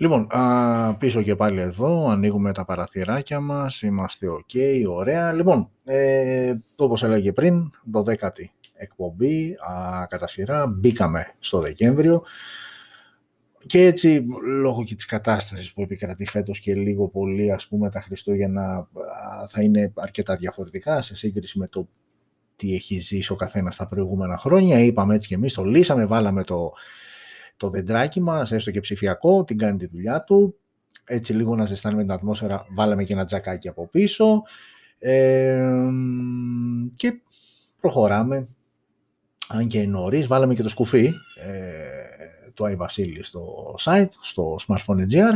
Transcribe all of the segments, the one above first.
Λοιπόν, α, πίσω και πάλι εδώ, ανοίγουμε τα παραθυράκια μας, είμαστε ok, ωραία. Λοιπόν, ε, όπως έλεγε πριν, 12η εκπομπή α, κατά σειρά, μπήκαμε στο Δεκέμβριο και έτσι λόγω και της κατάστασης που επικρατεί φέτος και λίγο πολύ ας πούμε τα Χριστούγεννα θα είναι αρκετά διαφορετικά σε σύγκριση με το τι έχει ζήσει ο καθένας τα προηγούμενα χρόνια. Είπαμε έτσι και εμείς, το λύσαμε, βάλαμε το, το δεντράκι μας, έστω και ψηφιακό, την κάνει τη δουλειά του. Έτσι λίγο να ζεστάνουμε την ατμόσφαιρα, βάλαμε και ένα τζακάκι από πίσω. και προχωράμε, αν και νωρίς, βάλαμε και το σκουφί ε, του Άι Βασίλης στο site, στο smartphone.gr.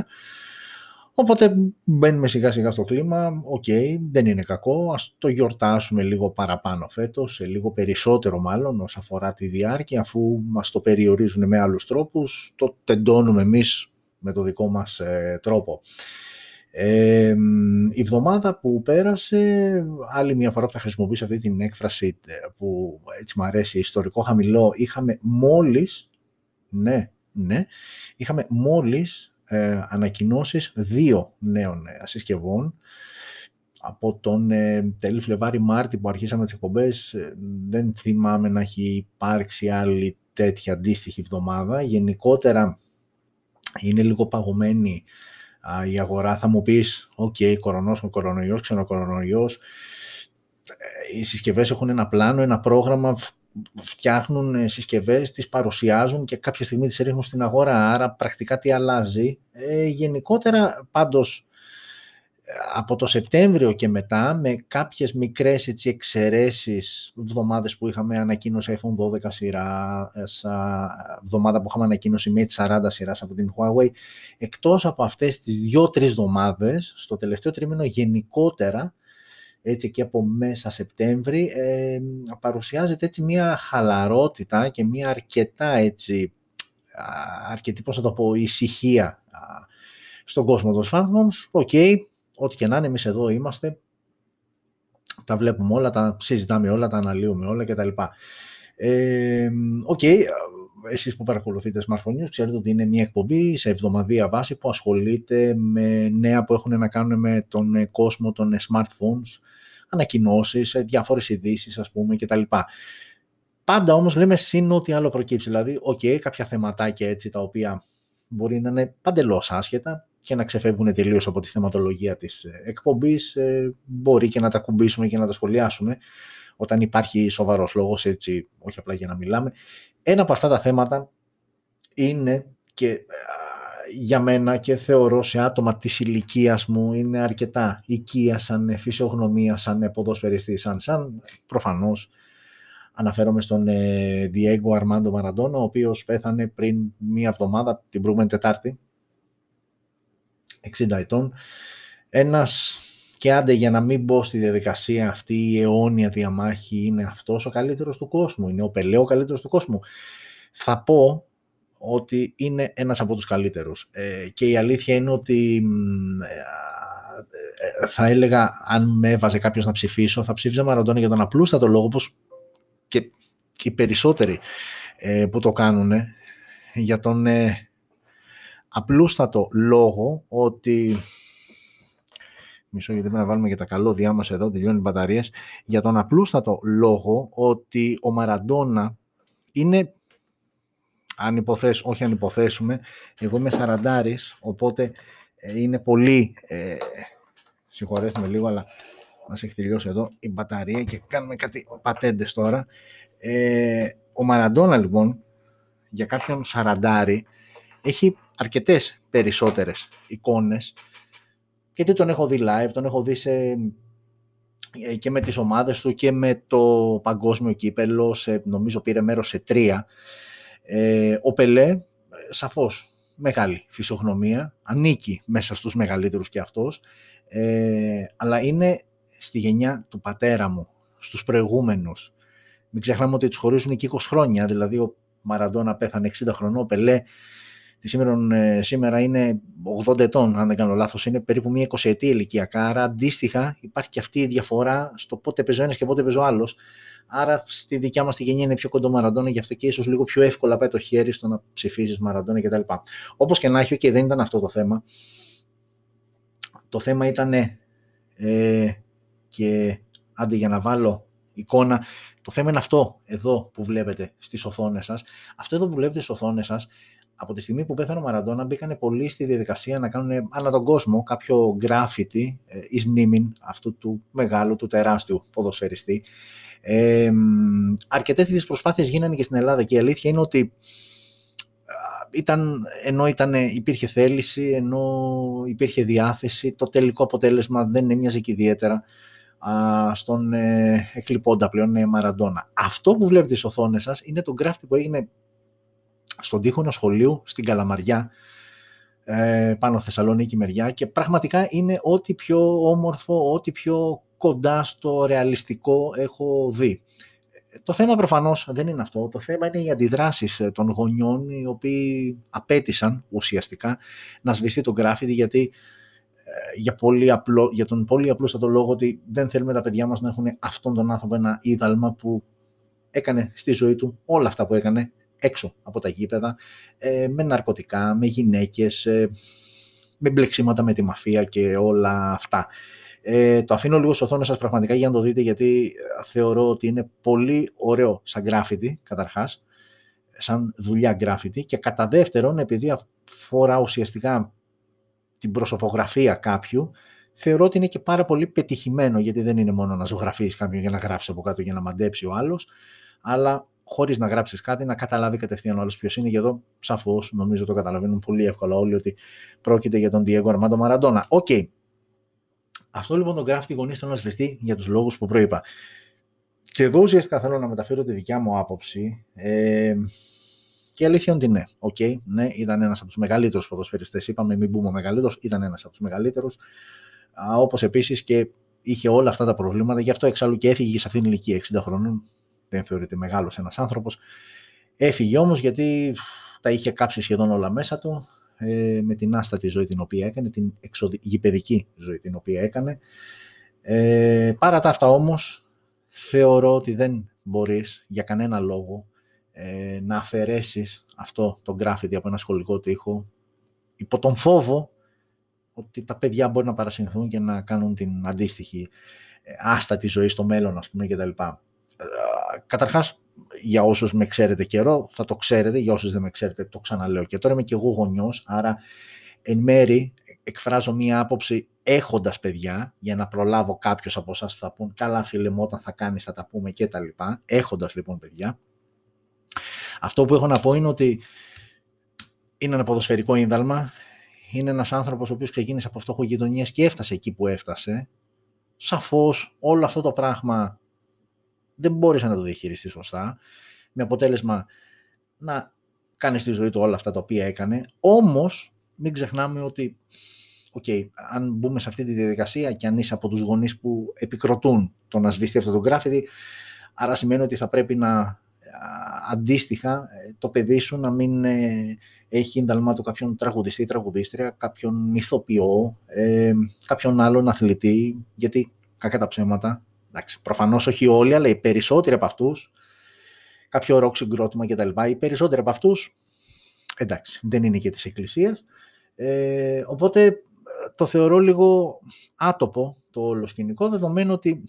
Οπότε μπαίνουμε σιγά σιγά στο κλίμα, οκ, δεν είναι κακό, ας το γιορτάσουμε λίγο παραπάνω φέτος, σε λίγο περισσότερο μάλλον όσον αφορά τη διάρκεια, αφού μας το περιορίζουν με άλλους τρόπους, το τεντώνουμε εμείς με το δικό μας ε, τρόπο. Ε, η εβδομάδα που πέρασε, άλλη μια φορά που θα χρησιμοποιήσω αυτή την έκφραση ε, που έτσι μου αρέσει, ιστορικό χαμηλό, είχαμε μόλις, ναι, ναι, είχαμε μόλις ε, ανακοινώσεις δύο νέων ε, συσκευών. Από τον ε, τέλη Φλεβάρι-Μάρτι που αρχίσαμε τις εκπομπές ε, δεν θυμάμαι να έχει υπάρξει άλλη τέτοια αντίστοιχη εβδομάδα. Γενικότερα είναι λίγο παγωμένη η αγορά. Θα μου πεις, OK, okay, κορονός, κορονοϊός, ξενοκορονοϊός. Οι συσκευές έχουν ένα πλάνο, ένα πρόγραμμα, φτιάχνουν ε, συσκευές, τις παρουσιάζουν και κάποια στιγμή τις ρίχνουν στην αγορά, άρα πρακτικά τι αλλάζει. Ε, γενικότερα πάντως από το Σεπτέμβριο και μετά με κάποιες μικρές έτσι, εξαιρέσεις εβδομάδες που είχαμε ανακοίνωση iPhone 12 σειράς, εβδομάδα που είχαμε ανακοίνωση Mate 40 σειράς από την Huawei, εκτός από αυτές τις δύο-τρεις εβδομάδες, στο τελευταίο τρίμηνο γενικότερα έτσι και από μέσα Σεπτέμβρη, ε, παρουσιάζεται έτσι μια χαλαρότητα και μια αρκετά έτσι, αρκετή, πώς θα το πω, ησυχία στον κόσμο των smartphones. OK, okay, ό,τι και να είναι, εμείς εδώ είμαστε, τα βλέπουμε όλα, τα συζητάμε όλα, τα αναλύουμε όλα κτλ. Ε, OK, okay, εσείς που παρακολουθείτε Smartphone News ξέρετε ότι είναι μια εκπομπή σε εβδομαδιαία βάση που ασχολείται με νέα που έχουν να κάνουν με τον κόσμο των smartphones, ανακοινώσεις, διάφορες ειδήσεις, ας πούμε κτλ. Πάντα όμως λέμε συν ό,τι άλλο προκύψει. Δηλαδή, OK, okay, κάποια θεματάκια έτσι τα οποία μπορεί να είναι παντελώς άσχετα και να ξεφεύγουν τελείως από τη θεματολογία της ε, εκπομπής, ε, μπορεί και να τα ακουμπήσουμε και να τα σχολιάσουμε όταν υπάρχει σοβαρός λόγος, έτσι, όχι απλά για να μιλάμε. Ένα από αυτά τα θέματα είναι και για μένα και θεωρώ σε άτομα της ηλικίας μου είναι αρκετά οικία σαν φυσιογνωμία, σαν ποδοσφαιριστή, σαν, σαν προφανώς αναφέρομαι στον ε, Diego Armando Maradona, ο οποίος πέθανε πριν μία εβδομάδα, την προηγούμενη Τετάρτη, 60 ετών. Ένας και άντε για να μην μπω στη διαδικασία αυτή η αιώνια διαμάχη είναι αυτός ο καλύτερος του κόσμου, είναι ο Πελέ ο καλύτερος του κόσμου. Θα πω ότι είναι ένας από τους καλύτερους. Ε, και η αλήθεια είναι ότι ε, θα έλεγα, αν με έβαζε κάποιος να ψηφίσω, θα ψήφιζα Μαραντώνη για τον απλούστατο λόγο, όπως και, οι περισσότεροι ε, που το κάνουν, για τον απλούστατο λόγο ότι μισό γιατί πρέπει να βάλουμε και τα καλώδια μας εδώ, τελειώνουν οι μπαταρίες, για τον απλούστατο λόγο ότι ο Μαραντόνα είναι, αν υποθέσ, όχι αν υποθέσουμε, εγώ είμαι σαραντάρης, οπότε ε, είναι πολύ, ε, συγχωρέστε με λίγο, αλλά μας έχει τελειώσει εδώ η μπαταρία και κάνουμε κάτι πατέντες τώρα. Ε, ο Μαραντόνα λοιπόν, για κάποιον σαραντάρι, έχει αρκετές περισσότερες εικόνες γιατί τον έχω δει live, τον έχω δει ε, και με τις ομάδες του και με το παγκόσμιο κύπελο, σε, νομίζω πήρε μέρος σε τρία. Ε, ο Πελέ, σαφώς, μεγάλη φυσιογνωμία, ανήκει μέσα στους μεγαλύτερους και αυτός, ε, αλλά είναι στη γενιά του πατέρα μου, στους προηγούμενους. Μην ξεχνάμε ότι τους χωρίζουν και 20 χρόνια, δηλαδή ο Μαραντόνα πέθανε 60 χρονών, ο Πελέ τη σήμερα, ε, σήμερα είναι 80 ετών, αν δεν κάνω λάθος, είναι περίπου μια 20 ετή ηλικία. Άρα αντίστοιχα υπάρχει και αυτή η διαφορά στο πότε παίζω ένας και πότε παίζω άλλος. Άρα στη δικιά μας τη γενιά είναι πιο κοντό Μαραντόνα, γι' αυτό και ίσως λίγο πιο εύκολα πάει το χέρι στο να ψηφίζεις Μαραντόνα κτλ. Όπως και να έχει, και δεν ήταν αυτό το θέμα. Το θέμα ήταν ε, και άντε για να βάλω εικόνα. Το θέμα είναι αυτό εδώ που βλέπετε στις οθόνες σας. Αυτό εδώ που βλέπετε στις οθόνες σας, από τη στιγμή που πέθανε ο Μαραντόνα, μπήκαν πολλοί στη διαδικασία να κάνουν ανά τον κόσμο κάποιο γκράφιτι ε, εις μνήμην αυτού του μεγάλου, του τεράστιου ποδοσφαιριστή. Ε, αρκετές τις προσπάθειες γίνανε και στην Ελλάδα και η αλήθεια είναι ότι ήταν, ενώ ήταν, υπήρχε θέληση, ενώ υπήρχε διάθεση, το τελικό αποτέλεσμα δεν έμοιαζε και ιδιαίτερα στον ε, εκλειπώντα πλέον ε, Μαραντόνα. Αυτό που βλέπετε στις οθόνες σας είναι το γκράφτη που έγινε στον τείχο σχολείου στην Καλαμαριά, ε, πάνω Θεσσαλονίκη μεριά και πραγματικά είναι ό,τι πιο όμορφο, ό,τι πιο κοντά στο ρεαλιστικό έχω δει. Το θέμα προφανώς δεν είναι αυτό. Το θέμα είναι οι αντιδράσεις των γονιών οι οποίοι απέτησαν ουσιαστικά να σβηστεί το γκράφιτι γιατί για, πολύ απλό, για τον πολύ απλούστατο λόγο ότι δεν θέλουμε τα παιδιά μας να έχουν αυτόν τον άνθρωπο ένα είδαλμα που έκανε στη ζωή του όλα αυτά που έκανε έξω από τα γήπεδα, ε, με ναρκωτικά, με γυναίκες, ε, με μπλεξίματα με τη μαφία και όλα αυτά. Ε, το αφήνω λίγο στο οθόνη σας πραγματικά για να το δείτε γιατί θεωρώ ότι είναι πολύ ωραίο σαν γκράφιτι καταρχάς, σαν δουλειά γκράφιτι και κατά δεύτερον επειδή αφορά ουσιαστικά την προσωπογραφία κάποιου, θεωρώ ότι είναι και πάρα πολύ πετυχημένο, γιατί δεν είναι μόνο να ζωγραφείς κάποιον για να γράψει από κάτω για να μαντέψει ο άλλος, αλλά χωρίς να γράψεις κάτι, να καταλάβει κατευθείαν ο άλλος ποιος είναι. Και εδώ, σαφώς, νομίζω το καταλαβαίνουν πολύ εύκολα όλοι ότι πρόκειται για τον Diego Armando Maradona. OK. Okay. Αυτό λοιπόν το γκράφιτι οι γονείς θέλουν να σβηστεί για τους λόγους που προείπα. Και εδώ ουσιαστικά θέλω να μεταφέρω τη δικιά μου άποψη. Ε, και η αλήθεια είναι ότι ναι, okay, ναι, ήταν ένας από τους μεγαλύτερους ποδοσφαιριστές. Είπαμε, μην πούμε ο μεγαλύτερος, ήταν ένας από τους μεγαλύτερους. Όπως επίσης και είχε όλα αυτά τα προβλήματα, γι' αυτό εξάλλου και έφυγε σε αυτήν την ηλικία 60 χρονών. Δεν θεωρείται μεγάλος ένας άνθρωπος. Έφυγε όμως γιατί τα είχε κάψει σχεδόν όλα μέσα του ε, με την άστατη ζωή την οποία έκανε, την γηπαιδική ζωή την οποία έκανε. Ε, παρά τα αυτά όμως, θεωρώ ότι δεν μπορείς για κανένα λόγο ε, να αφαιρέσεις αυτό το graffiti από ένα σχολικό τοίχο υπό τον φόβο ότι τα παιδιά μπορεί να παρασυγχθούν και να κάνουν την αντίστοιχη ε, άστατη ζωή στο μέλλον, ας πούμε, κτλ. Ε, καταρχάς, για όσους με ξέρετε καιρό, θα το ξέρετε, για όσους δεν με ξέρετε, το ξαναλέω. Και τώρα είμαι και εγώ γονιός, άρα εν μέρη εκφράζω μία άποψη έχοντας παιδιά, για να προλάβω κάποιος από εσάς που θα πούν «Καλά φίλε μου, όταν θα κάνεις θα τα πούμε» και τα λοιπά. Έχοντας λοιπόν παιδιά, αυτό που έχω να πω είναι ότι είναι ένα ποδοσφαιρικό ίνδαλμα. Είναι ένας άνθρωπος ο οποίος ξεκίνησε από φτώχο γειτονιές και έφτασε εκεί που έφτασε. Σαφώς όλο αυτό το πράγμα δεν μπόρεσε να το διαχειριστεί σωστά. Με αποτέλεσμα να κάνει στη ζωή του όλα αυτά τα οποία έκανε. Όμως μην ξεχνάμε ότι okay, αν μπούμε σε αυτή τη διαδικασία και αν είσαι από τους γονείς που επικροτούν το να σβηστεί αυτό το γκράφιτι, άρα σημαίνει ότι θα πρέπει να αντίστοιχα ε, το παιδί σου να μην ε, έχει ίνταλμα του κάποιον τραγουδιστή ή τραγουδίστρια, κάποιον ηθοποιό, ε, κάποιον άλλον αθλητή, γιατί κακά τα ψέματα, εντάξει, προφανώς όχι όλοι, αλλά οι περισσότεροι από αυτούς, κάποιο ροκ συγκρότημα κτλ. Οι περισσότεροι από αυτούς, εντάξει, δεν είναι και της εκκλησίας, ε, οπότε το θεωρώ λίγο άτοπο το όλο σκηνικό, δεδομένου ότι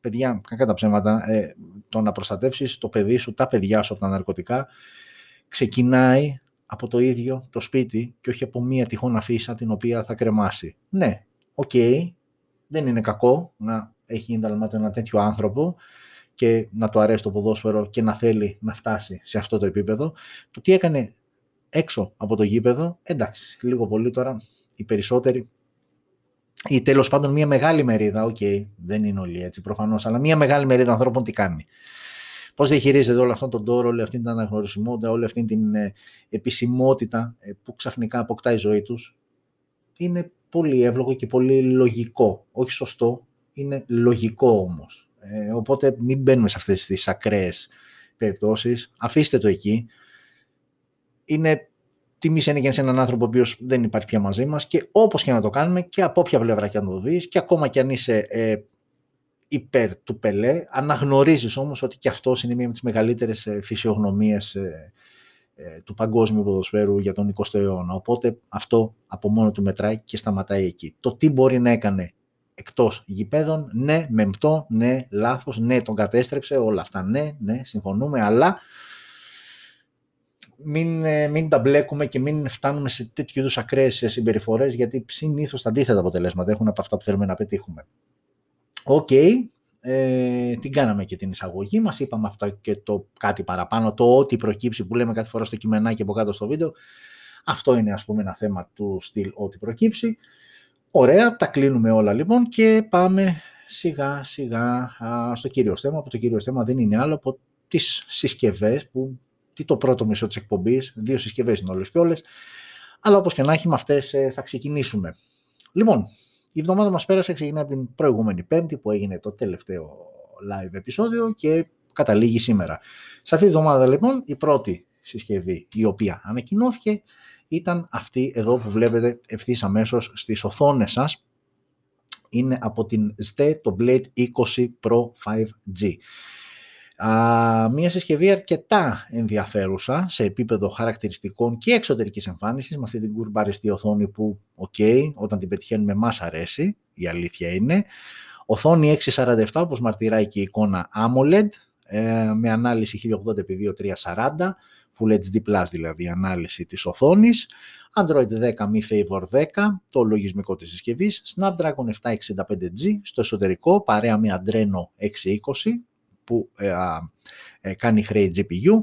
παιδιά, κακά τα ψέματα, ε, το να προστατεύσεις το παιδί σου, τα παιδιά σου από τα ναρκωτικά, ξεκινάει από το ίδιο το σπίτι και όχι από μία τυχόν αφίσα την οποία θα κρεμάσει. Ναι, οκ, δεν είναι κακό να έχει ίνδαλμα ένα τέτοιο άνθρωπο και να του αρέσει το ποδόσφαιρο και να θέλει να φτάσει σε αυτό το επίπεδο. Το τι έκανε έξω από το γήπεδο, εντάξει, λίγο πολύ τώρα, οι περισσότεροι ή τέλος πάντων μια μεγάλη μερίδα, OK, okay, δεν είναι όλοι έτσι προφανώς, αλλά μια μεγάλη μερίδα ανθρώπων τι κάνει. Πώς διαχειρίζεται όλο αυτόν τον τόρο, όλη αυτή την αναγνωρισιμότητα, όλη αυτή την ε, επισημότητα ε, που ξαφνικά αποκτά η ζωή τους, είναι πολύ εύλογο και πολύ λογικό. Όχι σωστό, είναι λογικό όμως. Ε, οπότε μην μπαίνουμε σε αυτές τις ακραίες περιπτώσεις, αφήστε το εκεί. Είναι τιμή είναι σε έναν άνθρωπο ο οποίος δεν υπάρχει πια μαζί μας και όπως και να το κάνουμε και από όποια πλευρά και αν το δεις και ακόμα και αν είσαι ε, υπέρ του Πελέ, αναγνωρίζεις όμως ότι και αυτός είναι μία από τις μεγαλύτερες φυσιογνωμίες ε, ε, του παγκόσμιου ποδοσφαίρου για τον 20ο αιώνα. Οπότε αυτό από μόνο του μετράει και σταματάει εκεί. Το τι μπορεί να έκανε εκτός γηπέδων, ναι, μεμπτό, ναι, λάθος, ναι, τον κατέστρεψε, όλα αυτά, ναι, ναι, συμφωνούμε, αλλά μην, ε, μην τα μπλέκουμε και μην φτάνουμε σε τέτοιου είδους ακραίες συμπεριφορές, γιατί συνήθως τα αντίθετα αποτελέσματα έχουν από αυτά που θέλουμε να πετύχουμε. OK, okay, ε, την κάναμε και την εισαγωγή μας, είπαμε αυτά και το κάτι παραπάνω, το ό,τι προκύψει που λέμε κάθε φορά στο κειμενάκι από κάτω στο βίντεο, αυτό είναι ας πούμε ένα θέμα του στυλ ό,τι προκύψει. Ωραία, τα κλείνουμε όλα λοιπόν και πάμε σιγά σιγά στο κύριο θέμα, που το κύριο θέμα δεν είναι άλλο από τις συσκευές που τι το πρώτο μισό της εκπομπής, δύο συσκευές είναι όλες και όλες, αλλά όπως και να έχει με αυτές ε, θα ξεκινήσουμε. Λοιπόν, η εβδομάδα μας πέρασε, ξεκινάει από την προηγούμενη πέμπτη που έγινε το τελευταίο live επεισόδιο και καταλήγει σήμερα. Σε αυτή τη εβδομάδα λοιπόν η πρώτη συσκευή η οποία ανακοινώθηκε ήταν αυτή εδώ που βλέπετε ευθύς αμέσως στις οθόνες σας. Είναι από την ZTE το Blade 20 Pro 5G. Α, μια συσκευή αρκετά ενδιαφέρουσα σε επίπεδο χαρακτηριστικών και εξωτερικής εμφάνισης με αυτή την κουρμπαριστή οθόνη που, ok, όταν την πετυχαίνουμε μας αρέσει, η αλήθεια είναι. Οθόνη 647 όπως μαρτυράει και η εικόνα AMOLED ε, με ανάλυση 1080x2340, Full HD+, δηλαδή ανάλυση της οθόνης, Android 10 Mi Favor 10, το λογισμικό της συσκευής, Snapdragon 765G στο εσωτερικό, παρέα με Adreno 620, που ε, ε, κάνει χρέη GPU.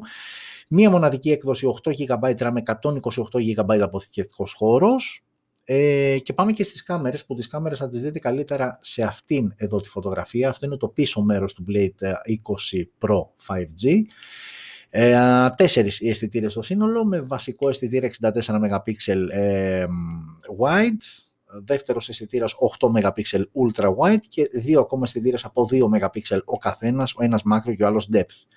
Μία μοναδική έκδοση 8 GB RAM με 128 GB αποθηκευτικός χώρος. Ε, και πάμε και στις κάμερες, που τις κάμερες θα τις δείτε καλύτερα σε αυτήν εδώ τη φωτογραφία. Αυτό είναι το πίσω μέρος του Blade 20 Pro 5G. Ε, τέσσερις οι αισθητήρες στο σύνολο, με βασικό αισθητήρα 64 MP ε, wide, δεύτερος αισθητήρας 8 MP ultra wide και δύο ακόμα αισθητήρες από 2 MP ο καθένας, ο ένας macro και ο άλλος depth.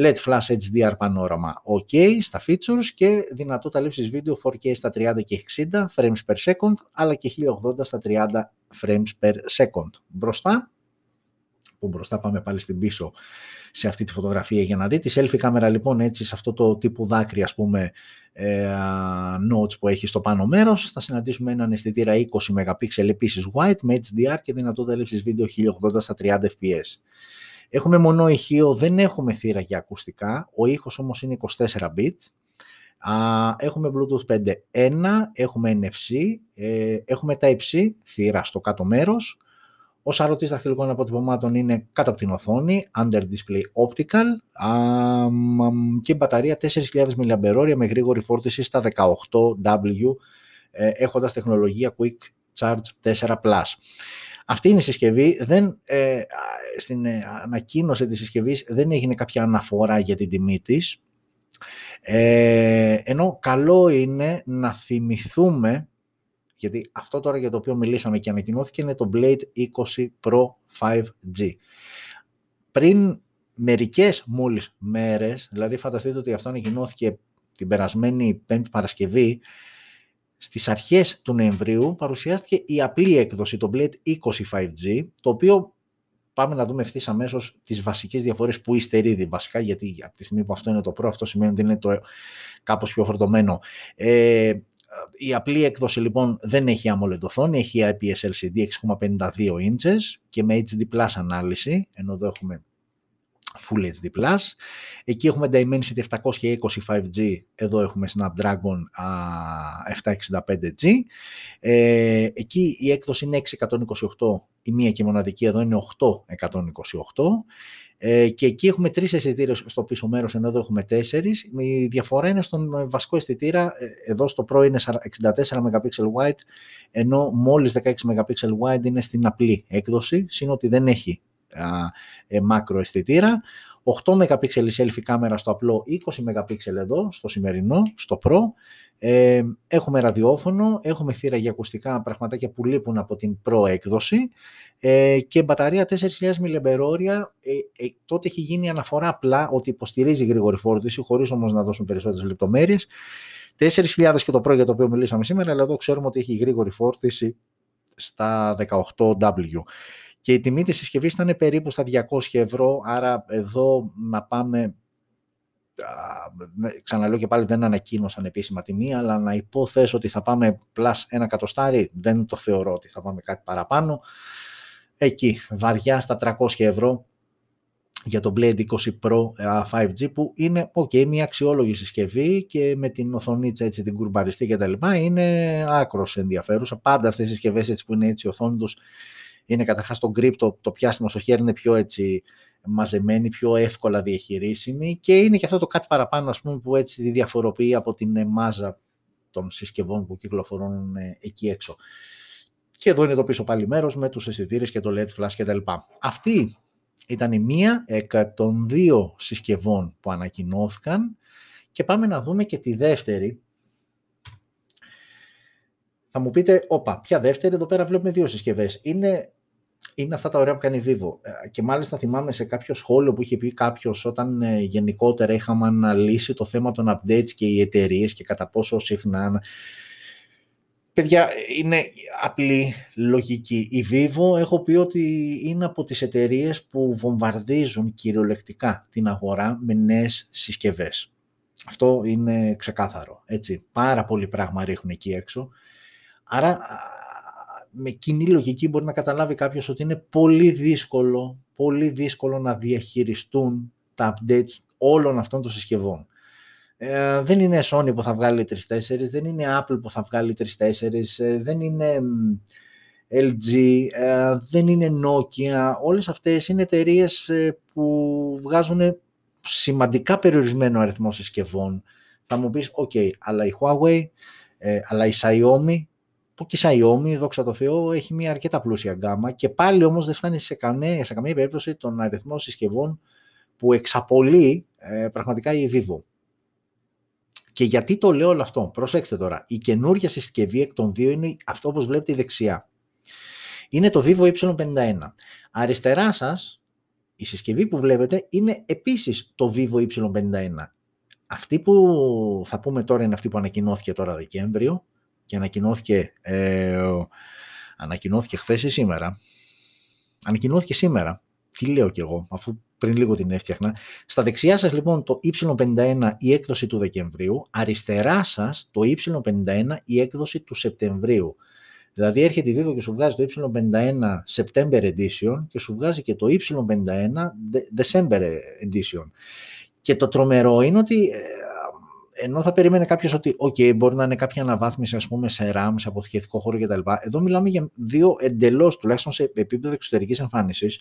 LED Flash HDR πανόραμα OK στα features και δυνατότητα λήψης βίντεο 4K στα 30 και 60 frames per second αλλά και 1080 στα 30 frames per second. Μπροστά, που μπροστά πάμε πάλι στην πίσω σε αυτή τη φωτογραφία για να δει. Τη selfie κάμερα λοιπόν έτσι σε αυτό το τύπου δάκρυ ας πούμε ε, notes που έχει στο πάνω μέρος. Θα συναντήσουμε έναν αισθητήρα 20 MP επίσης white με HDR και δυνατότητα έλευσης βίντεο 1080 στα 30 fps. Έχουμε μονό ηχείο, δεν έχουμε θύρα για ακουστικά, ο ήχος όμως είναι 24 bit. έχουμε Bluetooth 5.1, έχουμε NFC, ε, έχουμε Type-C, θύρα στο κάτω μέρος, ο σαρωτή δαχτυλικών αποτυπωμάτων είναι κάτω από την οθόνη, under display optical και η μπαταρία 4.000 mAh με γρήγορη φόρτιση στα 18W ε, έχοντας τεχνολογία Quick Charge 4+. Αυτή είναι η συσκευή, δεν, ε, στην ε, ανακοίνωση της συσκευής δεν έγινε κάποια αναφορά για την τιμή της, ε, ενώ καλό είναι να θυμηθούμε γιατί αυτό τώρα για το οποίο μιλήσαμε και ανακοινώθηκε είναι το Blade 20 Pro 5G. Πριν μερικές μόλις μέρες, δηλαδή φανταστείτε ότι αυτό ανακοινώθηκε την περασμένη Πέμπτη Παρασκευή, στις αρχές του Νοεμβρίου παρουσιάστηκε η απλή έκδοση, το Blade 20 5G, το οποίο πάμε να δούμε ευθύς αμέσως τις βασικές διαφορές που υστερεί. Βασικά, γιατί από τη στιγμή που αυτό είναι το Pro, αυτό σημαίνει ότι είναι το κάπως πιο φορτωμένο. Ε, η απλή έκδοση λοιπόν δεν έχει AMOLED οθόνη, έχει IPS LCD 6,52 inches και με HD Plus ανάλυση, ενώ εδώ έχουμε Full HD+. Εκεί έχουμε Dimensity 720 5G, εδώ έχουμε Snapdragon 765G. Ε, εκεί η έκδοση είναι 628, η μία και μοναδική εδώ είναι 828. Ε, και εκεί έχουμε τρεις αισθητήρες στο πίσω μέρος, ενώ εδώ έχουμε τέσσερις. Η διαφορά είναι στον βασικό αισθητήρα, ε, εδώ στο Pro είναι 64 MP wide, ενώ μόλις 16 MP wide είναι στην απλή έκδοση, σύν ότι δεν έχει ε, μάκρο αισθητήρα. 8 MP selfie κάμερα στο απλό, 20 MP εδώ, στο σημερινό, στο Pro. Ε, έχουμε ραδιόφωνο, έχουμε θύρα για ακουστικά πραγματάκια που λείπουν από την Pro έκδοση ε, και μπαταρία 4.000 mAh. Ε, ε, τότε έχει γίνει αναφορά απλά ότι υποστηρίζει γρήγορη φόρτιση, χωρίς όμως να δώσουν περισσότερες λεπτομέρειες. 4.000 και το Pro για το οποίο μιλήσαμε σήμερα, αλλά εδώ ξέρουμε ότι έχει γρήγορη φόρτιση στα 18W. Και η τιμή της συσκευής ήταν περίπου στα 200 ευρώ, άρα εδώ να πάμε ξαναλέω και πάλι δεν ανακοίνωσαν επίσημα τιμή, αλλά να υποθέσω ότι θα πάμε πλάς ένα κατοστάρι, δεν το θεωρώ ότι θα πάμε κάτι παραπάνω. Εκεί, βαριά στα 300 ευρώ για το Blade 20 Pro 5G που είναι ok, μια αξιόλογη συσκευή και με την οθονίτσα έτσι την κουρμπαριστή και τα λοιπά είναι άκρος ενδιαφέρουσα. Πάντα αυτές οι συσκευές έτσι που είναι έτσι η οθόνη τους είναι καταρχάς το grip, το, το πιάστημα στο χέρι είναι πιο έτσι μαζεμένη, πιο εύκολα διαχειρίσιμη και είναι και αυτό το κάτι παραπάνω ας πούμε, που έτσι τη διαφοροποιεί από την μάζα των συσκευών που κυκλοφορούν ε, εκεί έξω. Και εδώ είναι το πίσω πάλι μέρος με τους αισθητήρες και το LED flash κτλ. Αυτή ήταν η μία εκ των δύο συσκευών που ανακοινώθηκαν και πάμε να δούμε και τη δεύτερη. Θα μου πείτε, όπα, ποια δεύτερη, εδώ πέρα βλέπουμε δύο συσκευές. Είναι είναι αυτά τα ωραία που κάνει η Vivo. Ε, και μάλιστα θυμάμαι σε κάποιο σχόλιο που είχε πει κάποιος όταν ε, γενικότερα είχαμε αναλύσει το θέμα των updates και οι εταιρείες και κατά πόσο συχνά. Παιδιά, είναι απλή λογική. Η Vivo έχω πει ότι είναι από τις εταιρείες που βομβαρδίζουν κυριολεκτικά την αγορά με νέες συσκευές. Αυτό είναι ξεκάθαρο. Έτσι. Πάρα πολύ πράγμα ρίχνουν εκεί έξω. Άρα με κοινή λογική μπορεί να καταλάβει κάποιος ότι είναι πολύ δύσκολο, πολύ δύσκολο να διαχειριστούν τα updates όλων αυτών των συσκευών. Ε, δεν είναι Sony που θα βγάλει 3-4, δεν είναι Apple που θα βγάλει 3-4, ε, δεν είναι LG, ε, δεν είναι Nokia. Όλες αυτές είναι εταιρείες ε, που βγάζουν σημαντικά περιορισμένο αριθμό συσκευών. Θα μου πεις, ok, αλλά η Huawei, αλλά η Xiaomi που και η Xiaomi, δόξα τω Θεώ, έχει μια αρκετά πλούσια γκάμα και πάλι όμως δεν φτάνει σε καμία, σε καμία περίπτωση τον αριθμό συσκευών που εξαπολύει ε, πραγματικά η Vivo. Και γιατί το λέω όλο αυτό; Προσέξτε τώρα. Η καινούργια συσκευή εκ των δύο είναι αυτό όπως βλέπετε η δεξιά. Είναι το Vivo Y51. Αριστερά σας, η συσκευή που βλέπετε είναι επίσης το Vivo Y51. Αυτή που θα πούμε τώρα είναι αυτή που ανακοινώθηκε τώρα Δεκέμβριο και ανακοινώθηκε, ε, ανακοινώθηκε χθες ή σήμερα. Ανακοινώθηκε σήμερα. Τι λέω κι εγώ, αφού πριν λίγο την έφτιαχνα. Στα δεξιά σας λοιπόν το Y51 η έκδοση του Δεκεμβρίου, αριστερά σας το Y51 η έκδοση του Σεπτεμβρίου. Δηλαδή έρχεται η Vivo και σου βγάζει το Y51 September Edition και σου βγάζει και το Y51 December Edition. Και το τρομερό είναι ότι ε, ενώ θα περίμενε κάποιος ότι okay, μπορεί να είναι κάποια αναβάθμιση ας πούμε, σε RAM, σε αποθηκευτικό χώρο κτλ. Εδώ μιλάμε για δύο εντελώς, τουλάχιστον σε επίπεδο εξωτερικής εμφάνισης,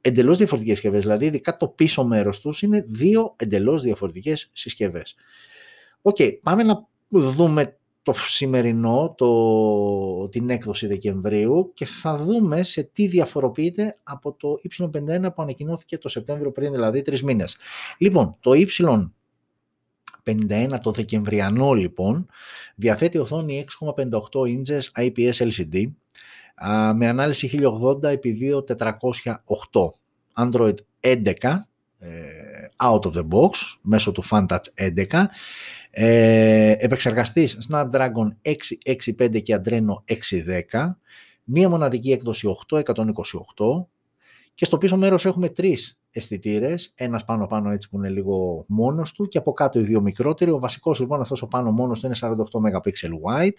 εντελώς διαφορετικές συσκευές. Δηλαδή, ειδικά το πίσω μέρος τους είναι δύο εντελώς διαφορετικές συσκευές. OK, okay, πάμε να δούμε το σημερινό, το, την έκδοση Δεκεμβρίου και θα δούμε σε τι διαφοροποιείται από το Y51 που ανακοινώθηκε το Σεπτέμβριο πριν, δηλαδή τρεις μήνες. Λοιπόν, το Y 51 το Δεκεμβριανό λοιπόν διαθέτει οθόνη 6,58 inches IPS LCD με ανάλυση 1080 x 2408 Android 11 ε, out of the box μέσω του FunTouch 11 ε, επεξεργαστής Snapdragon 665 και Adreno 610 μία μοναδική έκδοση 828 και στο πίσω μέρος έχουμε τρεις αισθητήρες, ένας πάνω πάνω έτσι που είναι λίγο μόνος του και από κάτω οι δύο μικρότεροι. Ο βασικός λοιπόν αυτός ο πάνω μόνος του είναι 48 MP wide.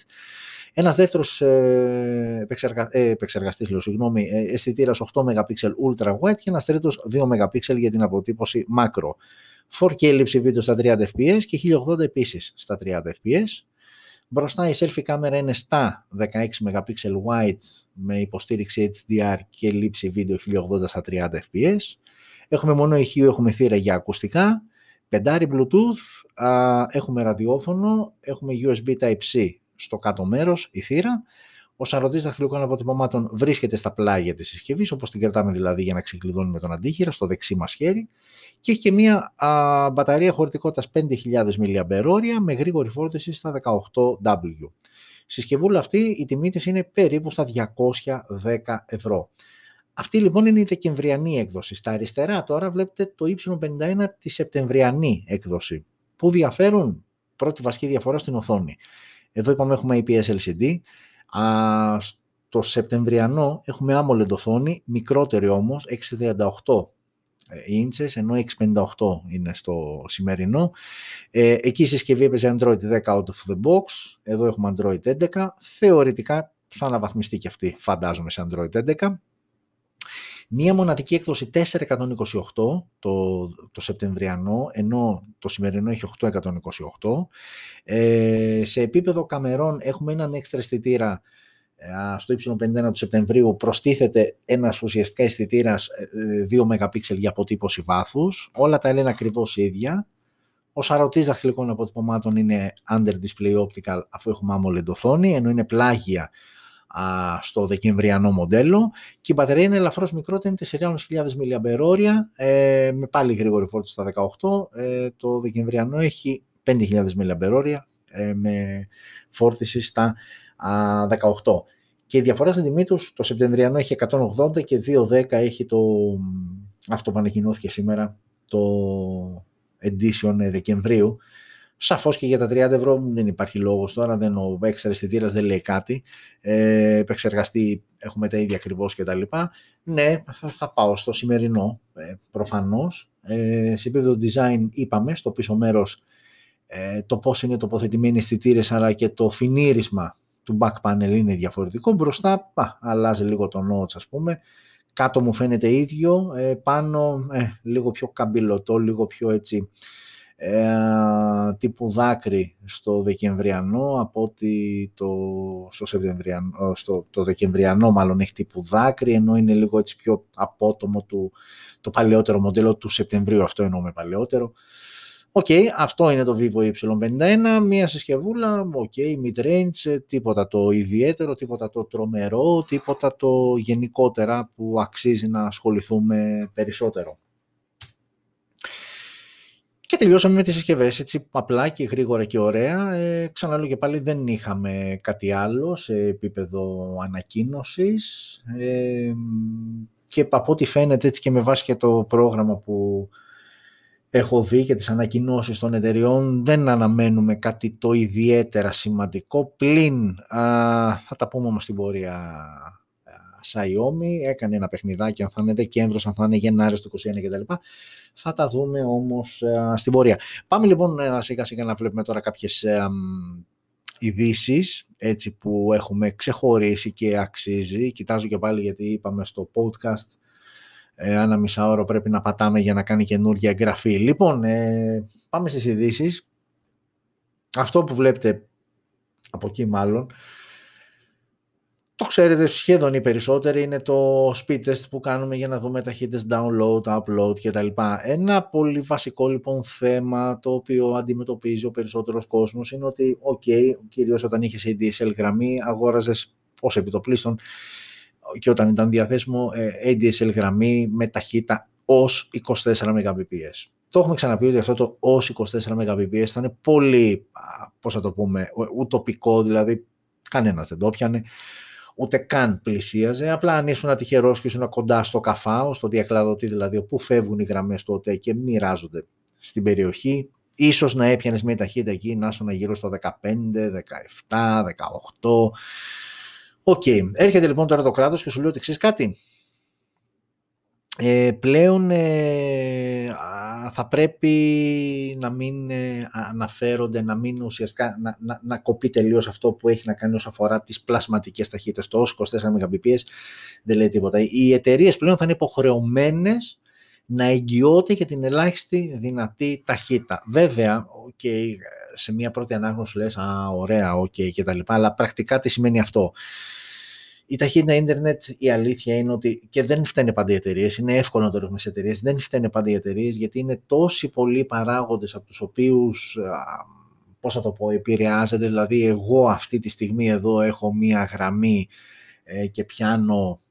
Ένας δεύτερος ε, επεξεργα... ε, επεξεργαστής, λέω, συγγνώμη, ε, αισθητήρας 8 MP ultra wide και ένας τρίτος 2 MP για την αποτύπωση macro. 4K λήψη βίντεο στα 30 fps και 1080 επίσης στα 30 fps. Μπροστά η selfie κάμερα είναι στα 16 MP wide με υποστήριξη HDR και λήψη βίντεο 1080 στα 30 fps. Έχουμε μόνο ηχείο, έχουμε θύρα για ακουστικά, πεντάρι Bluetooth, έχουμε ραδιόφωνο, έχουμε USB Type-C στο κάτω μέρος, η θύρα. Ο σαρωτής δαχτυλικών αποτυπωμάτων βρίσκεται στα πλάγια της συσκευής, όπως την κρατάμε δηλαδή για να ξεκλειδώνουμε τον αντίχειρα, στο δεξί μας χέρι. Και έχει και μία α, μπαταρία χωρητικότητας 5.000 mAh με γρήγορη φόρτιση στα 18W. Συσκευούλα αυτή η τιμή της είναι περίπου στα 210 ευρώ. Αυτή λοιπόν είναι η δεκεμβριανή έκδοση. Στα αριστερά τώρα βλέπετε το Y51 τη σεπτεμβριανή έκδοση. Πού διαφέρουν; Πρώτη βασική διαφορά στην οθόνη. Εδώ είπαμε έχουμε IPS LCD. Α, στο Σεπτεμβριανό έχουμε AMOLED οθόνη, μικρότερη όμως, 638 inches, ενώ 658 είναι στο σημερινό. Ε, εκεί η συσκευή έπαιζε Android 10 out of the box, εδώ έχουμε Android 11. Θεωρητικά θα αναβαθμιστεί και αυτή, φαντάζομαι, σε Android 11. Μία μοναδική έκδοση 428 το, το Σεπτεμβριανό, ενώ το σημερινό έχει 828. Ε, σε επίπεδο καμερών έχουμε έναν έξτρα αισθητήρα ε, στο Y51 του Σεπτεμβρίου προστίθεται ένας ουσιαστικά αισθητήρας 2 MP για αποτύπωση βάθους. Όλα τα λένε ακριβώς ίδια. Ο σαρωτής δαχτυλικών αποτυπωμάτων είναι under display optical αφού έχουμε AMOLED οθόνη, ενώ είναι πλάγια στο δεκεμβριανό μοντέλο και η μπαταρία είναι ελαφρώς μικρότερη, είναι 4.500 mAh ε, με πάλι γρήγορη φόρτιση στα 18. Ε, το δεκεμβριανό έχει 5.000 mAh ε, με φόρτιση στα 18. Και η διαφορά στην τιμή τους, το Σεπτεμβριανό έχει 180 και 210 έχει το, αυτό που ανακοινώθηκε σήμερα, το edition Δεκεμβρίου. Σαφώς και για τα 30 ευρώ δεν υπάρχει λόγος τώρα, δεν, ο έξτρα αισθητήρας δεν λέει κάτι. Ε, επεξεργαστή έχουμε τα ίδια ακριβώς και τα λοιπά. Ναι, θα, θα πάω στο σημερινό ε, προφανώς. Ε, σε επίπεδο design είπαμε, στο πίσω μέρος ε, το πώς είναι τοποθετημένοι αισθητήρες αλλά και το φινίρισμα του back panel είναι διαφορετικό. Μπροστά α, αλλάζει λίγο το notch ας πούμε. Κάτω μου φαίνεται ίδιο, ε, πάνω ε, λίγο πιο καμπυλωτό, λίγο πιο έτσι ε, τύπου δάκρυ στο Δεκεμβριανό από ότι το, στο, Σεπτεμβριανό, στο το Δεκεμβριανό μάλλον έχει τύπου δάκρυ ενώ είναι λίγο έτσι πιο απότομο του, το παλαιότερο μοντέλο του Σεπτεμβρίου, αυτό εννοούμε παλαιότερο. OK, okay, αυτό είναι το Vivo Y51, μία συσκευούλα, OK, okay, mid-range, τίποτα το ιδιαίτερο, τίποτα το τρομερό, τίποτα το γενικότερα που αξίζει να ασχοληθούμε περισσότερο. Και τελειώσαμε με τις συσκευές, έτσι απλά και γρήγορα και ωραία. Ε, ξαναλέω και πάλι δεν είχαμε κάτι άλλο σε επίπεδο ανακοίνωσης. Ε, και από ό,τι φαίνεται έτσι και με βάση και το πρόγραμμα που έχω δει και τις ανακοινώσεις των εταιριών δεν αναμένουμε κάτι το ιδιαίτερα σημαντικό πλην θα τα πούμε όμως στην πορεία Xiaomi έκανε ένα παιχνιδάκι αν θα είναι Δεκέμβριος, αν θα είναι Γενάρης του 2021 κτλ. Θα τα δούμε όμως στην πορεία. Πάμε λοιπόν σιγά σιγά να βλέπουμε τώρα κάποιες ειδήσεις έτσι που έχουμε ξεχωρίσει και αξίζει. Κοιτάζω και πάλι γιατί είπαμε στο podcast ένα μισάωρο πρέπει να πατάμε για να κάνει καινούργια εγγραφή. Λοιπόν, ε, πάμε στις ειδήσεις. Αυτό που βλέπετε από εκεί μάλλον, το ξέρετε σχεδόν οι περισσότεροι είναι το speed test που κάνουμε για να δούμε ταχύτητες download, upload κτλ. Ένα πολύ βασικό λοιπόν θέμα το οποίο αντιμετωπίζει ο περισσότερος κόσμος είναι ότι, ok, κυρίως όταν είχες ADSL γραμμή, αγόραζες ως επιτοπλίστων και όταν ήταν διαθέσιμο ε, ADSL γραμμή με ταχύτητα ως 24 Mbps. Το έχουμε ξαναπεί ότι αυτό το ως 24 Mbps θα είναι πολύ, πώς θα το πούμε, ουτοπικό, δηλαδή κανένας δεν το πιανε, ούτε καν πλησίαζε. Απλά αν ήσουν τυχερό και ήσουν κοντά στο καφάο, στο διακλαδωτή δηλαδή, όπου φεύγουν οι γραμμές τότε και μοιράζονται στην περιοχή, ίσως να έπιανες μια ταχύτητα εκεί, να ήσουν γύρω στο 15, 17, 18, OK. Okay. Έρχεται λοιπόν τώρα το κράτος και σου λέει ότι ξέρεις κάτι. Ε, πλέον ε, θα πρέπει να μην ε, αναφέρονται, να μην ουσιαστικά, να, να, να κοπεί τελείως αυτό που έχει να κάνει όσον αφορά τις πλασματικές ταχύτητες. Το 24 Mbps δεν λέει τίποτα. Οι εταιρείες πλέον θα είναι υποχρεωμένες να εγγυώνται για την ελάχιστη δυνατή ταχύτητα. Βέβαια, okay, σε μια πρώτη ανάγνωση λες, α, ωραία, OK okay, και τα λοιπά, αλλά πρακτικά τι σημαίνει αυτό; Η ταχύτητα ίντερνετ, η αλήθεια είναι ότι και δεν φταίνε πάντα οι εταιρείες, είναι εύκολο να το ρίχνουμε σε εταιρείες, δεν φταίνε πάντα οι εταιρείες γιατί είναι τόσοι πολλοί παράγοντες από τους οποίους, πώς θα το πω, επηρεάζεται. Δηλαδή, εγώ αυτή τη στιγμή εδώ έχω μία γραμμή ε, και πιάνω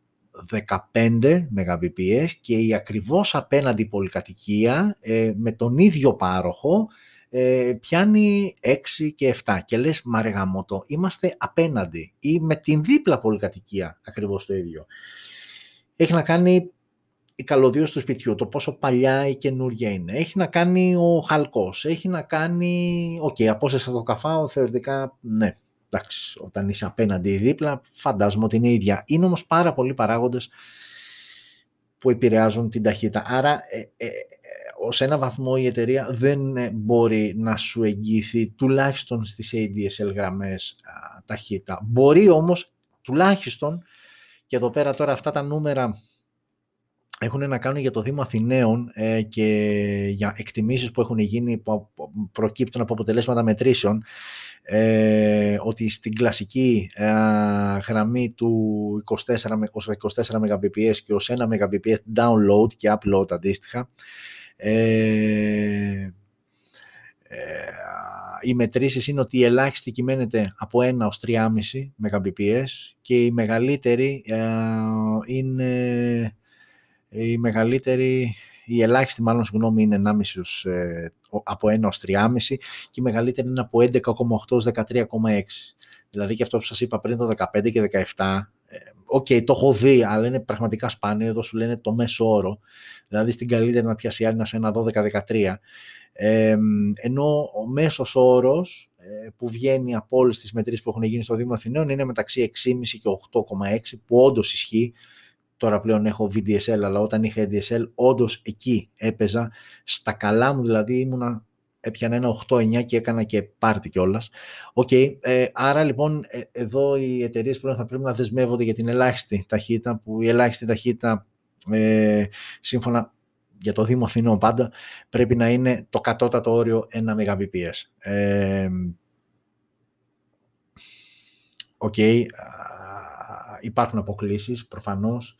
15 Mbps και η ακριβώς απέναντι πολυκατοικία ε, με τον ίδιο πάροχο ε, πιάνει 6 και 7 και λες μα ρε γαμώτο, είμαστε απέναντι ή με την δίπλα πολυκατοικία ακριβώς το ίδιο. Έχει να κάνει η καλωδίωση του σπιτιού, το πόσο παλιά ή καινούργια είναι. Έχει να κάνει ο χαλκός, έχει να κάνει... OK, okay, απόσταση από το καφάο θεωρητικά, ναι, εντάξει, όταν είσαι απέναντι ή δίπλα, φαντάζομαι ότι είναι ίδια. Είναι όμως πάρα πολλοί παράγοντες που επηρεάζουν την ταχύτητα. Άρα, ε, ε, ε ως ένα βαθμό η εταιρεία δεν ε, μπορεί να σου εγγυηθεί τουλάχιστον στις ADSL γραμμές α, ταχύτητα. Μπορεί όμως τουλάχιστον, και εδώ πέρα τώρα αυτά τα νούμερα έχουν να κάνουν για το Δήμο Αθηναίων ε, και για εκτιμήσεις που έχουν γίνει που προκύπτουν από αποτελέσματα μετρήσεων ε, ότι στην κλασική ε, γραμμή του 24, 24 Mbps και ως 1 Mbps download και upload αντίστοιχα ε, οι μετρήσεις είναι ότι η ελάχιστη κυμαίνεται από 1 ως 3,5 Mbps και η μεγαλύτερη είναι η μεγαλύτερη, η ελάχιστη μάλλον συγγνώμη είναι 1,5 ε, από 1 ως 3,5 και η μεγαλύτερη είναι από 11,8 ως 13,6. Δηλαδή και αυτό που σας είπα πριν το 15 και 17, ε, OK, okay, το έχω δει, αλλά είναι πραγματικά σπάνιο. Εδώ σου λένε το μέσο όρο. Δηλαδή στην καλύτερη να πιάσει άλλη σε ένα 12-13. Ε, ενώ ο μέσος όρος ε, που βγαίνει από όλες τις μετρήσεις που έχουν γίνει στο Δήμο Αθηναίων είναι μεταξύ 6,5 και 8,6 που όντως ισχύει Τώρα πλέον έχω VDSL, αλλά όταν είχα DSL, όντως εκεί έπαιζα. Στα καλά μου δηλαδή ήμουνα, έπιανα ένα 8-9 και έκανα και πάρτι κιόλας. OK, okay, ε, άρα λοιπόν ε, εδώ οι εταιρείες πλέον θα πρέπει να δεσμεύονται για την ελάχιστη ταχύτητα, που η ελάχιστη ταχύτητα ε, σύμφωνα για το Δήμο Αθηνών πάντα, πρέπει να είναι το κατώτατο όριο 1 Mbps. Ε, OK, okay, υπάρχουν αποκλίσεις προφανώς.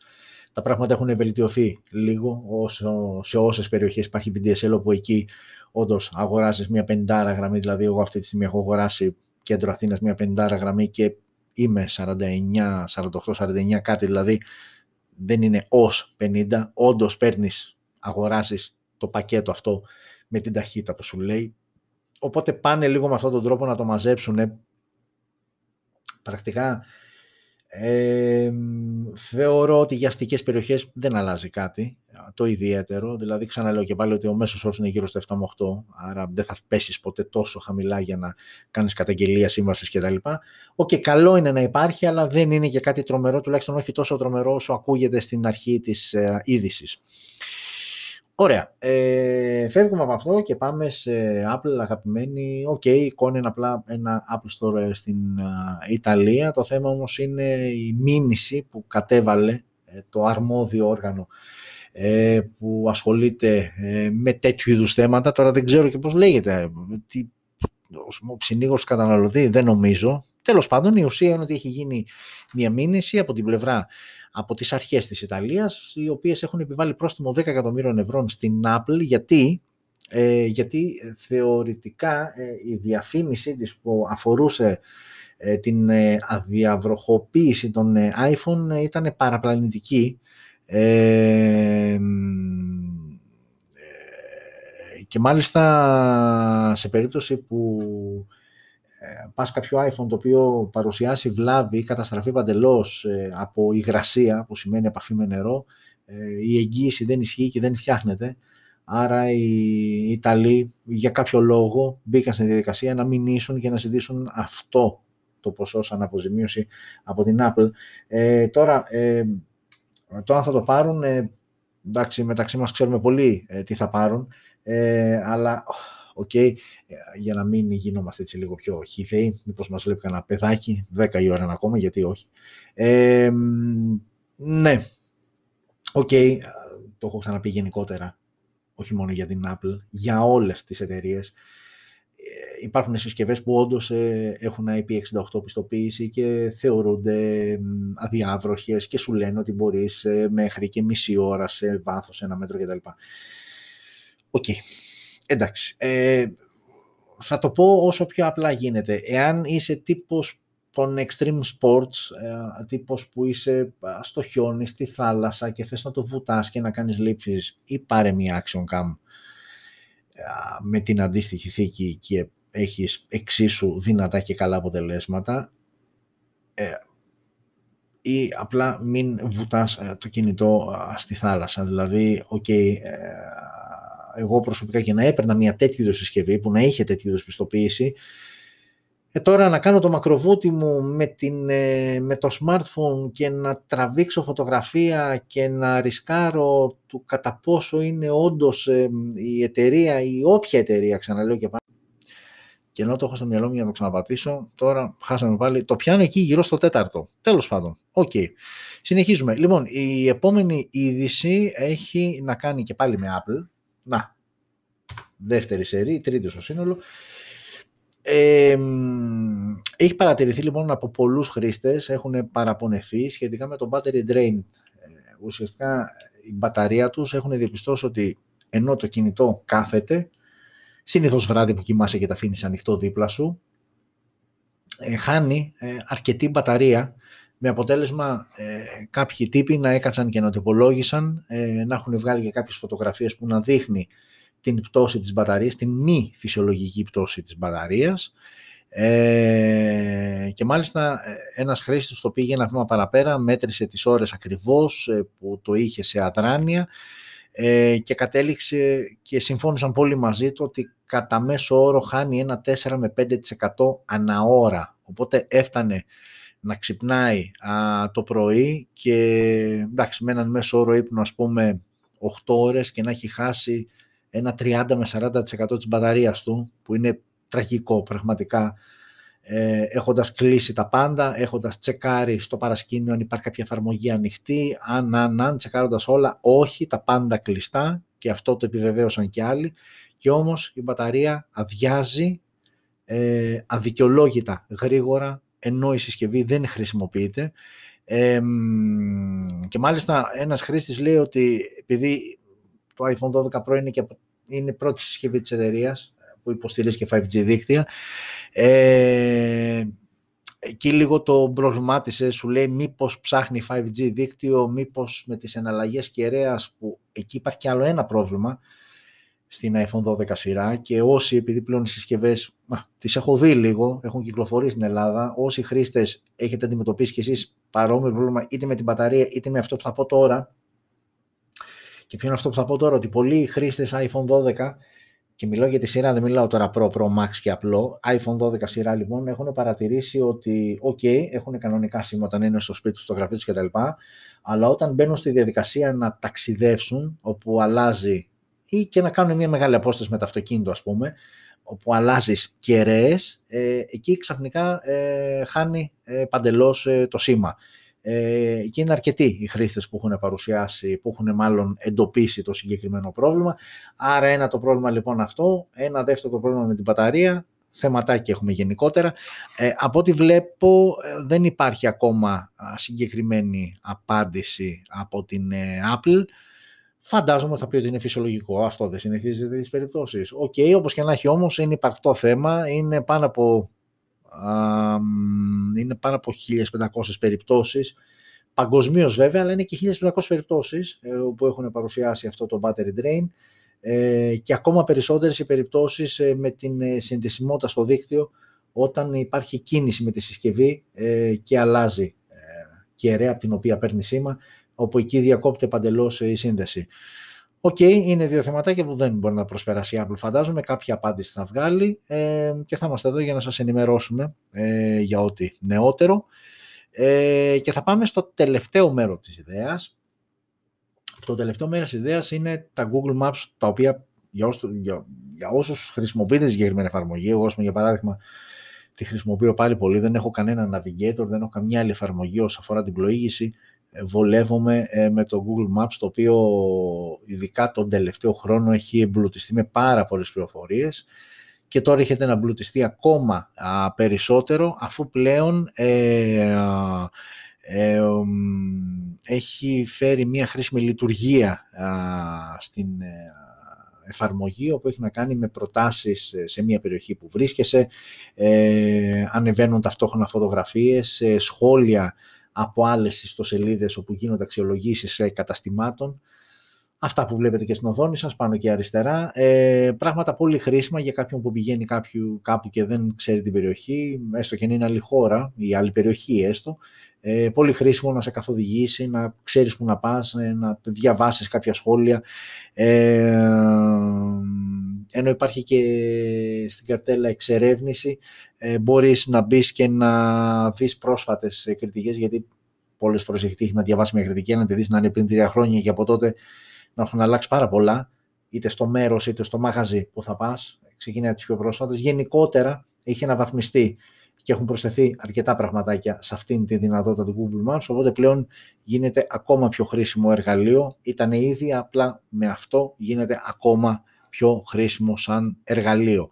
Τα πράγματα έχουν βελτιωθεί λίγο όσο, σε όσες περιοχές υπάρχει VDSL όπου εκεί όντως αγοράζεις μια 50 γραμμή, δηλαδή εγώ αυτή τη στιγμή έχω αγοράσει κέντρο Αθήνας μια 50 γραμμή και είμαι 49, 48, 49 κάτι, δηλαδή δεν είναι ως 50, όντως παίρνεις, αγοράζεις το πακέτο αυτό με την ταχύτητα που σου λέει. Οπότε πάνε λίγο με αυτόν τον τρόπο να το μαζέψουν. Πρακτικά ε, θεωρώ ότι για αστικές περιοχές δεν αλλάζει κάτι το ιδιαίτερο. Δηλαδή, ξαναλέω και πάλι ότι ο μέσος όρος είναι γύρω στο 7 με 8, άρα δεν θα πέσεις ποτέ τόσο χαμηλά για να κάνεις καταγγελία σύμβασης κτλ. OK, okay, καλό είναι να υπάρχει, αλλά δεν είναι και κάτι τρομερό, τουλάχιστον όχι τόσο τρομερό όσο ακούγεται στην αρχή της ε, είδησης. Ωραία. Ε, φεύγουμε από αυτό και πάμε σε Apple αγαπημένη. OK, okay, εικόνα είναι απλά ένα Apple Store στην Ιταλία. Το θέμα όμως είναι η μήνυση που κατέβαλε ε, το αρμόδιο όργανο ε, που ασχολείται ε, με τέτοιου είδους θέματα. Τώρα δεν ξέρω και πώς λέγεται. Τι, ο συνήγορος καταναλωτή δεν νομίζω. Τέλος πάντων η ουσία είναι ότι έχει γίνει μια μήνυση από την πλευρά από τις αρχές της Ιταλίας, οι οποίες έχουν επιβάλει πρόστιμο 10 εκατομμύρων ευρώ στην Apple, γιατί, ε, γιατί θεωρητικά ε, η διαφήμιση της που αφορούσε ε, την ε, αδιαβροχοποίηση των iPhone ήταν παραπλανητική. Και μάλιστα σε περίπτωση που ε, πας κάποιο iPhone το οποίο παρουσιάσει βλάβη ή καταστραφεί παντελώς ε, από υγρασία, που σημαίνει επαφή με νερό, ε, η εγγύηση δεν ισχύει και δεν φτιάχνεται. Άρα οι Ιταλοί για κάποιο λόγο μπήκαν στην διαδικασία να μηνύσουν και να ζητήσουν αυτό το ποσό σαν αποζημίωση από την Apple. Ε, τώρα, ε, το αν θα το πάρουν, ε, εντάξει, μεταξύ μας ξέρουμε πολύ τι θα πάρουν, αλλά OK, okay, για να μην γινόμαστε έτσι λίγο πιο χιδαίοι, μήπως μας βλέπει κανένα παιδάκι, 10 η ώρα ακόμα, γιατί όχι. Ε, ναι, OK, okay, το έχω ξαναπεί γενικότερα, όχι μόνο για την Apple, για όλες τις εταιρείες. Ε, υπάρχουν συσκευές που όντως ε, έχουν IP68 πιστοποίηση και θεωρούνται αδιάβροχες και σου λένε ότι μπορείς ε, μέχρι και μισή ώρα σε βάθος, ένα μέτρο κτλ. OK. Okay εντάξει, ε, θα το πω όσο πιο απλά γίνεται. Εάν είσαι τύπος των extreme sports, ε, τύπος που είσαι στο χιόνι, στη θάλασσα και θες να το βουτάς και να κάνεις λήψεις ή πάρε μια action cam ε, με την αντίστοιχη θήκη και έχεις εξίσου δυνατά και καλά αποτελέσματα, ε, ή απλά μην βουτάς το κινητό στη θάλασσα. Δηλαδή, okay, εγώ προσωπικά και να έπαιρνα μια τέτοιου είδους συσκευή που να είχε τέτοιου είδους πιστοποίηση, ε, τώρα να κάνω το μακροβούτι μου με, την, ε, με το smartphone και να τραβήξω φωτογραφία και να ρισκάρω του κατά πόσο είναι όντως ε, η εταιρεία ή όποια εταιρεία, ξαναλέω και πάλι. Και ενώ το έχω στο μυαλό μου για να το ξαναπατήσω, τώρα χάσαμε πάλι. Το πιάνω εκεί γύρω στο τέταρτο. Τέλος πάντων. OK. Okay. Συνεχίζουμε. Λοιπόν, η επόμενη είδηση έχει να κάνει και πάλι με Apple. Να, δεύτερη σερή, τρίτη στο σύνολο. Έχει παρατηρηθεί λοιπόν από πολλούς χρήστες, έχουν παραπονεθεί σχετικά με το battery drain. Ε, ουσιαστικά η μπαταρία τους έχουν διαπιστώσει ότι ενώ το κινητό κάθεται, συνήθως βράδυ που κοιμάσαι και τα αφήνεις ανοιχτό δίπλα σου, ε, χάνει ε, αρκετή μπαταρία με αποτέλεσμα ε, κάποιοι τύποι να έκατσαν και να το υπολόγισαν, ε, να έχουν βγάλει και κάποιες φωτογραφίες που να δείχνει την πτώση της μπαταρίας, την μη φυσιολογική πτώση της μπαταρίας ε, και μάλιστα ε, ένας χρήστης το πήγε ένα βήμα παραπέρα, μέτρησε τις ώρες ακριβώς ε, που το είχε σε αδράνεια ε, και κατέληξε και συμφώνησαν πολύ μαζί του ότι κατά μέσο όρο χάνει ένα 4 με 5% ανά ώρα. Οπότε έφτανε να ξυπνάει α, το πρωί και εντάξει με έναν μέσο όρο ύπνο ας πούμε 8 ώρες και να έχει χάσει ένα 30 με 40% της μπαταρίας του, που είναι τραγικό πραγματικά, ε, έχοντας κλείσει τα πάντα, έχοντας τσεκάρει στο παρασκήνιο αν υπάρχει κάποια εφαρμογή ανοιχτή, αν, αν, αν, τσεκάροντας όλα, όχι, τα πάντα κλειστά και αυτό το επιβεβαίωσαν και άλλοι. Και όμως η μπαταρία αδειάζει ε, αδικαιολόγητα γρήγορα ενώ η συσκευή δεν χρησιμοποιείται ε, και μάλιστα ένας χρήστης λέει ότι επειδή το iPhone 12 Pro είναι, και, είναι η πρώτη συσκευή της εταιρείας που υποστηρίζει και 5G δίκτυα. Ε, εκεί λίγο το προβλημάτισε, σου λέει μήπως ψάχνει 5G δίκτυο, μήπως με τις εναλλαγές κεραίας που εκεί υπάρχει και άλλο ένα πρόβλημα στην iPhone 12 σειρά και όσοι επειδή πλέον οι συσκευές τις έχω δει λίγο, έχουν κυκλοφορήσει στην Ελλάδα, όσοι χρήστες έχετε αντιμετωπίσει και εσείς παρόμοιο πρόβλημα είτε με την μπαταρία είτε με αυτό που θα πω τώρα, και ποιο είναι αυτό που θα πω τώρα, ότι πολλοί χρήστες iPhone 12, και μιλάω για τη σειρά, δεν μιλάω τώρα Pro, Pro Max και απλό, iPhone 12 σειρά λοιπόν, έχουν παρατηρήσει ότι, OK, έχουν κανονικά σήμα όταν είναι στο σπίτι τους, στο γραφείο τους κτλ. Αλλά όταν μπαίνουν στη διαδικασία να ταξιδεύσουν, όπου αλλάζει ή και να κάνουν μια μεγάλη απόσταση με το αυτοκίνητο, ας πούμε, όπου αλλάζεις κεραίες, ε, εκεί ξαφνικά ε, χάνει ε, παντελώς ε, το σήμα. Ε, και είναι αρκετοί οι χρήστες που έχουν παρουσιάσει, που έχουν μάλλον εντοπίσει το συγκεκριμένο πρόβλημα. Άρα ένα το πρόβλημα λοιπόν αυτό, ένα δεύτερο το πρόβλημα με την μπαταρία, θεματάκι έχουμε γενικότερα. Ε, από ό,τι βλέπω ε, δεν υπάρχει ακόμα συγκεκριμένη απάντηση από την ε, Apple. Φαντάζομαι θα πει ότι είναι φυσιολογικό. Αυτό δεν συνηθίζεται στις περιπτώσεις. OK, okay, όπως και να έχει όμως είναι υπαρκτό θέμα. Είναι πάνω από είναι πάνω από 1500 περιπτώσεις, παγκοσμίως βέβαια, αλλά είναι και 1500 περιπτώσεις ε, που έχουν παρουσιάσει αυτό το battery drain ε, και ακόμα περισσότερες οι περιπτώσεις ε, με την συνδεσιμότητα στο δίκτυο όταν υπάρχει κίνηση με τη συσκευή και αλλάζει κεραία από την οποία παίρνει σήμα, όπου εκεί διακόπτεται παντελώς η σύνδεση. Οκ, είναι δύο θεματάκια που δεν μπορεί να προσπεράσει η Apple, φαντάζομαι. Κάποια απάντηση θα βγάλει ε, και θα είμαστε εδώ για να σας ενημερώσουμε ε, για ό,τι νεότερο. Ε, και θα πάμε στο τελευταίο μέρος της ιδέας. Το τελευταίο μέρος της ιδέας είναι τα Google Maps, τα οποία για, όσους, για, για όσους χρησιμοποιείτε τη συγκεκριμένη εφαρμογή, εγώ για παράδειγμα τη χρησιμοποιώ πάλι πολύ, δεν έχω κανένα navigator, δεν έχω καμιά άλλη εφαρμογή όσο αφορά την πλοήγηση, βολεύομαι ε, με το Google Maps, το οποίο ειδικά τον τελευταίο χρόνο έχει εμπλουτιστεί με πάρα πολλές πληροφορίες και τώρα έχετε να εμπλουτιστεί ακόμα περισσότερο αφού πλέον ε, ε, έχει φέρει μια χρήσιμη λειτουργία στην εφαρμογή όπου έχει να κάνει με προτάσεις σε μια περιοχή που βρίσκεσαι, ανεβαίνουν ταυτόχρονα φωτογραφίες, σχόλια από άλλες ιστοσελίδες όπου γίνονται αξιολογήσεις καταστημάτων. Αυτά που βλέπετε και στην οθόνη σας, πάνω και αριστερά. Ε, πράγματα πολύ χρήσιμα για κάποιον που πηγαίνει κάποιου, κάπου και δεν ξέρει την περιοχή, έστω και αν είναι άλλη χώρα ή άλλη περιοχή έστω. Ε, πολύ χρήσιμο να σε καθοδηγήσει, να ξέρεις που να πας, ε, να διαβάσεις κάποια σχόλια. Ε, ενώ υπάρχει και στην καρτέλα εξερεύνηση, ε, μπορείς να μπεις και να δεις πρόσφατες κριτικές, γιατί πολλές φορές έχει τύχει να διαβάσεις μια κριτική, να τη δεις να είναι πριν τρία χρόνια και από τότε να έχουν αλλάξει πάρα πολλά, είτε στο μέρος είτε στο μαγαζί που θα πας, ξεκινάει τις πιο πρόσφατες. Γενικότερα έχει αναβαθμιστεί και έχουν προσθεθεί αρκετά πραγματάκια σε αυτήν τη δυνατότητα του Google Maps, οπότε πλέον γίνεται ακόμα πιο χρήσιμο εργαλείο. Ήταν ήδη, απλά με αυτό γίνεται ακόμα πιο χρήσιμο σαν εργαλείο.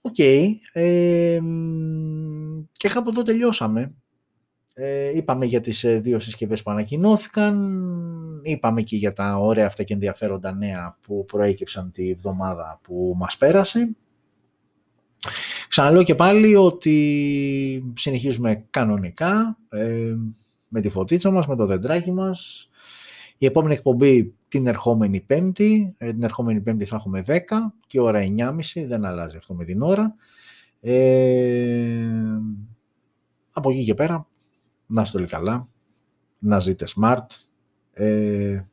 OK. Okay. Ε, και κάπου εδώ τελειώσαμε. Ε, είπαμε για τις ε, δύο συσκευές που ανακοινώθηκαν, είπαμε και για τα ωραία αυτά και ενδιαφέροντα νέα που προέκυψαν τη βδομάδα που μας πέρασε. Ξαναλέω και πάλι ότι συνεχίζουμε κανονικά ε, με τη φωτίτσα μας, με το δεντράκι μας. Η επόμενη εκπομπή την ερχόμενη πέμπτη, ε, την ερχόμενη πέμπτη θα έχουμε 10 και ώρα 9.30, δεν αλλάζει αυτό με την ώρα. Ε, από εκεί και πέρα, να είστε όλοι καλά, να ζείτε smart. Ε,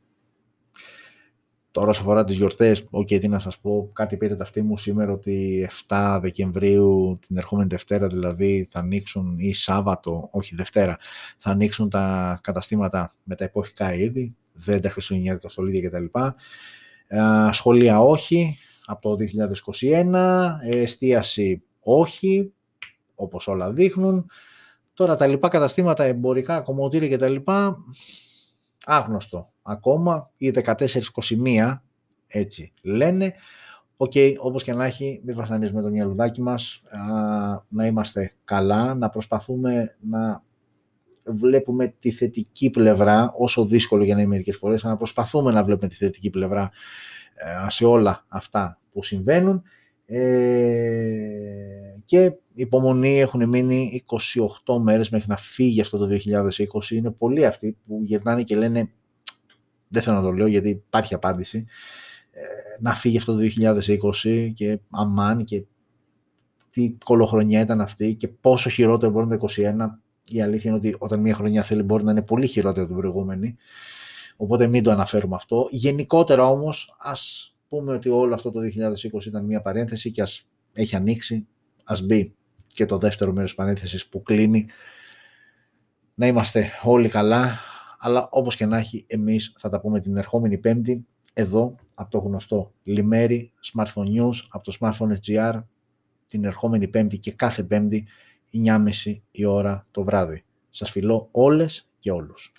Τώρα όσο αφορά τις γιορτές, OK, okay, τι να σας πω, κάτι πήρε τ' αυτί μου σήμερα ότι 7 Δεκεμβρίου, την ερχόμενη Δευτέρα δηλαδή, θα ανοίξουν ή Σάββατο, όχι Δευτέρα, θα ανοίξουν τα καταστήματα με τα εποχικά είδη, δέντρα χριστουγεννιάτικα στολίδια κτλ. Ε, σχολεία όχι, από το 2021, εστίαση όχι, όπως όλα δείχνουν. Τώρα τα λοιπά καταστήματα, εμπορικά, κομμωτήρια κτλ. Άγνωστο ακόμα ή 14-21, έτσι λένε. OK, okay, όπως και να έχει, μην βασανίζουμε το μυαλουδάκι μας, να είμαστε καλά, να προσπαθούμε να βλέπουμε τη θετική πλευρά, όσο δύσκολο για να είναι μερικές φορές, να προσπαθούμε να βλέπουμε τη θετική πλευρά ε, σε όλα αυτά που συμβαίνουν. Ε, και υπομονή έχουν μείνει 28 μέρες μέχρι να φύγει αυτό το 2020. Είναι πολλοί αυτοί που γυρνάνε και λένε δεν θέλω να το λέω γιατί υπάρχει απάντηση, ε, να φύγει αυτό το 2020 και αμάν και τι κολοχρονιά ήταν αυτή και πόσο χειρότερο μπορεί να το 2021. Η αλήθεια είναι ότι όταν μια χρονιά θέλει μπορεί να είναι πολύ χειρότερο από την προηγούμενη. Οπότε μην το αναφέρουμε αυτό. Γενικότερα όμως ας πούμε ότι όλο αυτό το 2020 ήταν μια παρένθεση και ας έχει ανοίξει, ας μπει και το δεύτερο μέρος παρένθεσης που κλείνει. Να είμαστε όλοι καλά, αλλά όπως και να έχει εμείς θα τα πούμε την ερχόμενη πέμπτη εδώ από το γνωστό Λιμέρι Smartphone News από το Smartphone SGR την ερχόμενη πέμπτη και κάθε πέμπτη 9.30 η ώρα το βράδυ. Σας φιλώ όλες και όλους.